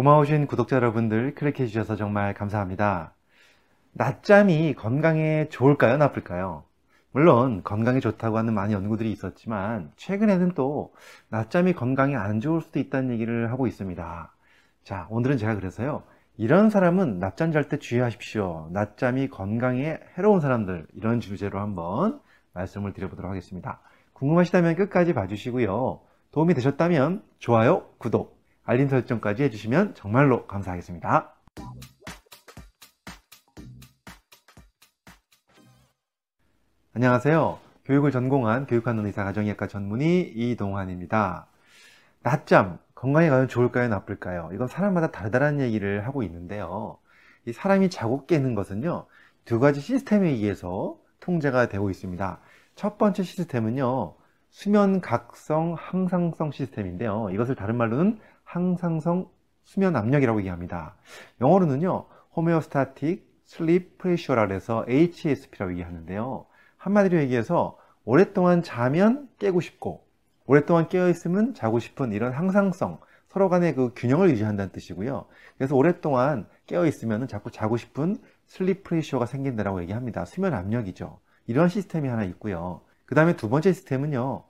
고마우신 구독자 여러분들 클릭해 주셔서 정말 감사합니다. 낮잠이 건강에 좋을까요? 나쁠까요? 물론 건강에 좋다고 하는 많은 연구들이 있었지만 최근에는 또 낮잠이 건강에 안 좋을 수도 있다는 얘기를 하고 있습니다. 자, 오늘은 제가 그래서요. 이런 사람은 낮잠 잘 때 주의하십시오. 낮잠이 건강에 해로운 사람들 이런 주제로 한번 말씀을 드려보도록 하겠습니다. 궁금하시다면 끝까지 봐주시고요. 도움이 되셨다면 좋아요, 구독, 알림 설정까지 해주시면 정말로 감사하겠습니다. 안녕하세요. 교육을 전공한 교육하는 의사 가정의학과 전문의 이동환입니다. 낮잠, 건강에 과연 좋을까요, 나쁠까요? 이건 사람마다 다르다는 얘기를 하고 있는데요. 이 사람이 자고 깨는 것은요, 두 가지 시스템에 의해서 통제가 되고 있습니다. 첫 번째 시스템은요, 수면 각성 항상성 시스템인데요. 이것을 다른 말로는 항상성 수면 압력이라고 얘기합니다. 영어로는요, 호메오스타틱 슬립 프레셔라 그래서 HSP라고 얘기하는데요. 한마디로 얘기해서 오랫동안 자면 깨고 싶고 오랫동안 깨어있으면 자고 싶은 이런 항상성 서로 간의 그 균형을 유지한다는 뜻이고요. 그래서 오랫동안 깨어있으면 자꾸 자고 싶은 슬립 프레셔가 생긴다라고 얘기합니다. 수면 압력이죠. 이런 시스템이 하나 있고요. 그 다음에 두 번째 시스템은요.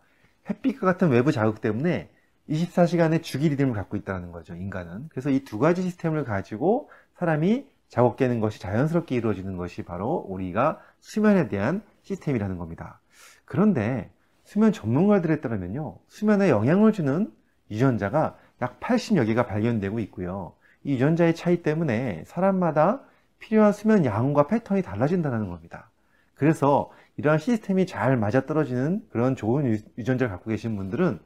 햇빛과 같은 외부 자극 때문에 24시간의 주기 리듬을 갖고 있다는 거죠, 인간은. 그래서 이 두 가지 시스템을 가지고 사람이 자고 깨는 것이 자연스럽게 이루어지는 것이 바로 우리가 수면에 대한 시스템이라는 겁니다. 그런데 수면 전문가들에 따르면요, 수면에 영향을 주는 유전자가 약 80여 개가 발견되고 있고요. 이 유전자의 차이 때문에 사람마다 필요한 수면 양과 패턴이 달라진다는 겁니다. 그래서 이러한 시스템이 잘 맞아떨어지는 그런 좋은 유전자를 갖고 계신 분들은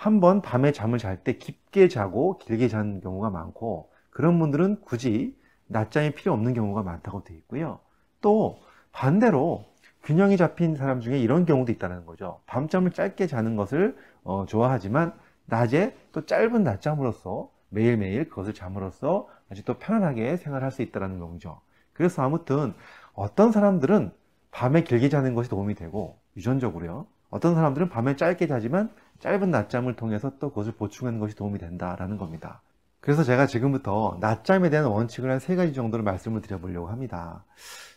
한 번 밤에 잠을 잘 때 깊게 자고 길게 자는 경우가 많고 그런 분들은 굳이 낮잠이 필요 없는 경우가 많다고 되어 있고요. 또 반대로 균형이 잡힌 사람 중에 이런 경우도 있다는 거죠. 밤잠을 짧게 자는 것을 어, 좋아하지만 낮에 또 짧은 낮잠으로써 매일매일 그것을 잠으로써 아주 또 편안하게 생활할 수 있다는 경우죠. 그래서 아무튼 어떤 사람들은 밤에 길게 자는 것이 도움이 되고 유전적으로요. 어떤 사람들은 밤에 짧게 자지만 짧은 낮잠을 통해서 또 그것을 보충하는 것이 도움이 된다라는 겁니다. 그래서 제가 지금부터 낮잠에 대한 원칙을 한 세 가지 정도로 말씀을 드려보려고 합니다.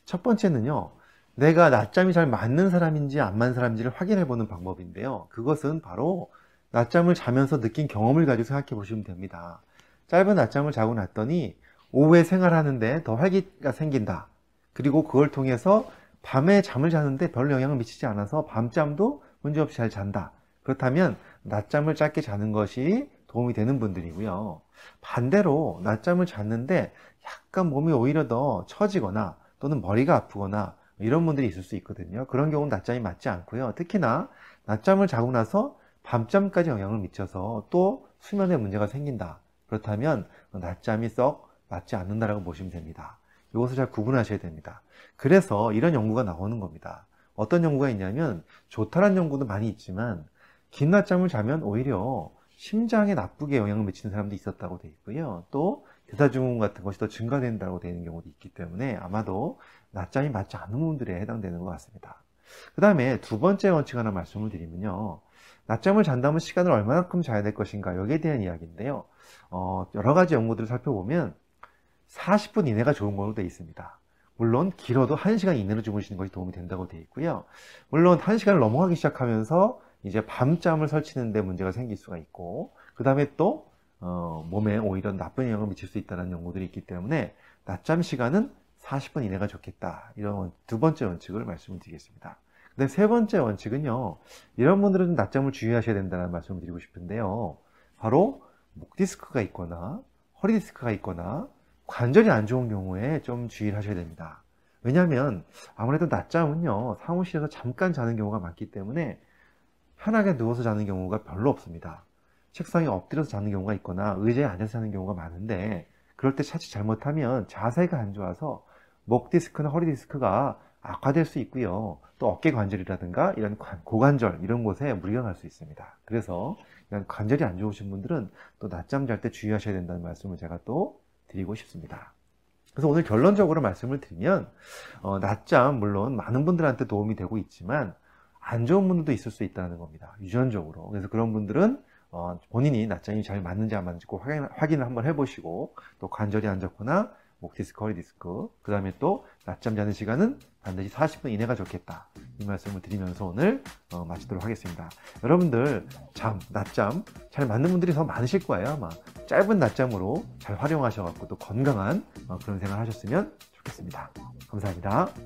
첫 번째는요, 내가 낮잠이 잘 맞는 사람인지 안 맞는 사람인지를 확인해 보는 방법인데요. 그것은 바로 낮잠을 자면서 느낀 경험을 가지고 생각해 보시면 됩니다. 짧은 낮잠을 자고 났더니 오후에 생활하는데 더 활기가 생긴다. 그리고 그걸 통해서 밤에 잠을 자는데 별 영향을 미치지 않아서 밤잠도 문제없이 잘 잔다. 그렇다면 낮잠을 짧게 자는 것이 도움이 되는 분들이고요. 반대로 낮잠을 잤는데 약간 몸이 오히려 더 처지거나 또는 머리가 아프거나 이런 분들이 있을 수 있거든요. 그런 경우는 낮잠이 맞지 않고요. 특히나 낮잠을 자고 나서 밤잠까지 영향을 미쳐서 또 수면에 문제가 생긴다. 그렇다면 낮잠이 썩 맞지 않는다라고 보시면 됩니다. 이것을 잘 구분하셔야 됩니다. 그래서 이런 연구가 나오는 겁니다. 어떤 연구가 있냐면 좋다는 연구도 많이 있지만 긴 낮잠을 자면 오히려 심장에 나쁘게 영향을 미치는 사람도 있었다고 되어 있고요. 또 대사증후군 같은 것이 더 증가된다고 되는 경우도 있기 때문에 아마도 낮잠이 맞지 않는 분들에 해당되는 것 같습니다. 그 다음에 두 번째 원칙 하나 말씀을 드리면요. 낮잠을 잔다면 시간을 얼마만큼 자야 될 것인가 여기에 대한 이야기인데요. 어, 여러 가지 연구들을 살펴보면 40분 이내가 좋은 걸로 되어 있습니다. 물론 길어도 1시간 이내로 주무시는 것이 도움이 된다고 되어 있고요. 물론 1시간을 넘어가기 시작하면서 이제 밤잠을 설치는데 문제가 생길 수가 있고 그 다음에 또 어, 몸에 오히려 나쁜 영향을 미칠 수 있다는 연구들이 있기 때문에 낮잠 시간은 40분 이내가 좋겠다. 이런 두 번째 원칙을 말씀을 드리겠습니다. 근데 세 번째 원칙은요. 이런 분들은 낮잠을 주의하셔야 된다는 말씀을 드리고 싶은데요. 바로 목 디스크가 있거나 허리 디스크가 있거나 관절이 안 좋은 경우에 좀 주의를 하셔야 됩니다. 왜냐하면 아무래도 낮잠은요 사무실에서 잠깐 자는 경우가 많기 때문에 편하게 누워서 자는 경우가 별로 없습니다. 책상에 엎드려서 자는 경우가 있거나 의자에 앉아서 자는 경우가 많은데 그럴 때 자칫 잘못하면 자세가 안 좋아서 목 디스크나 허리 디스크가 악화될 수 있고요. 또 어깨 관절이라든가 이런 고관절 이런 곳에 무리가 갈 수 있습니다. 그래서 이런 관절이 안 좋으신 분들은 또 낮잠 잘 때 주의하셔야 된다는 말씀을 제가 또 드리고 싶습니다. 그래서 오늘 결론적으로 말씀을 드리면 어, 낮잠 물론 많은 분들한테 도움이 되고 있지만 안 좋은 분들도 있을 수 있다는 겁니다. 유전적으로. 그래서 그런 분들은 어, 본인이 낮잠이 잘 맞는지 안 맞는지 꼭 확인, 확인을 한번 해보시고 또 관절이 안 좋거나 목 디스크, 허리 디스크 그 다음에 또 낮잠 자는 시간은 반드시 40분 이내가 좋겠다 이 말씀을 드리면서 오늘 어, 마치도록 하겠습니다 여러분들 잠, 낮잠 잘 맞는 분들이 더 많으실 거예요 아마 짧은 낮잠으로 잘 활용하셔갖고 또 건강한 어, 그런 생활 하셨으면 좋겠습니다. 감사합니다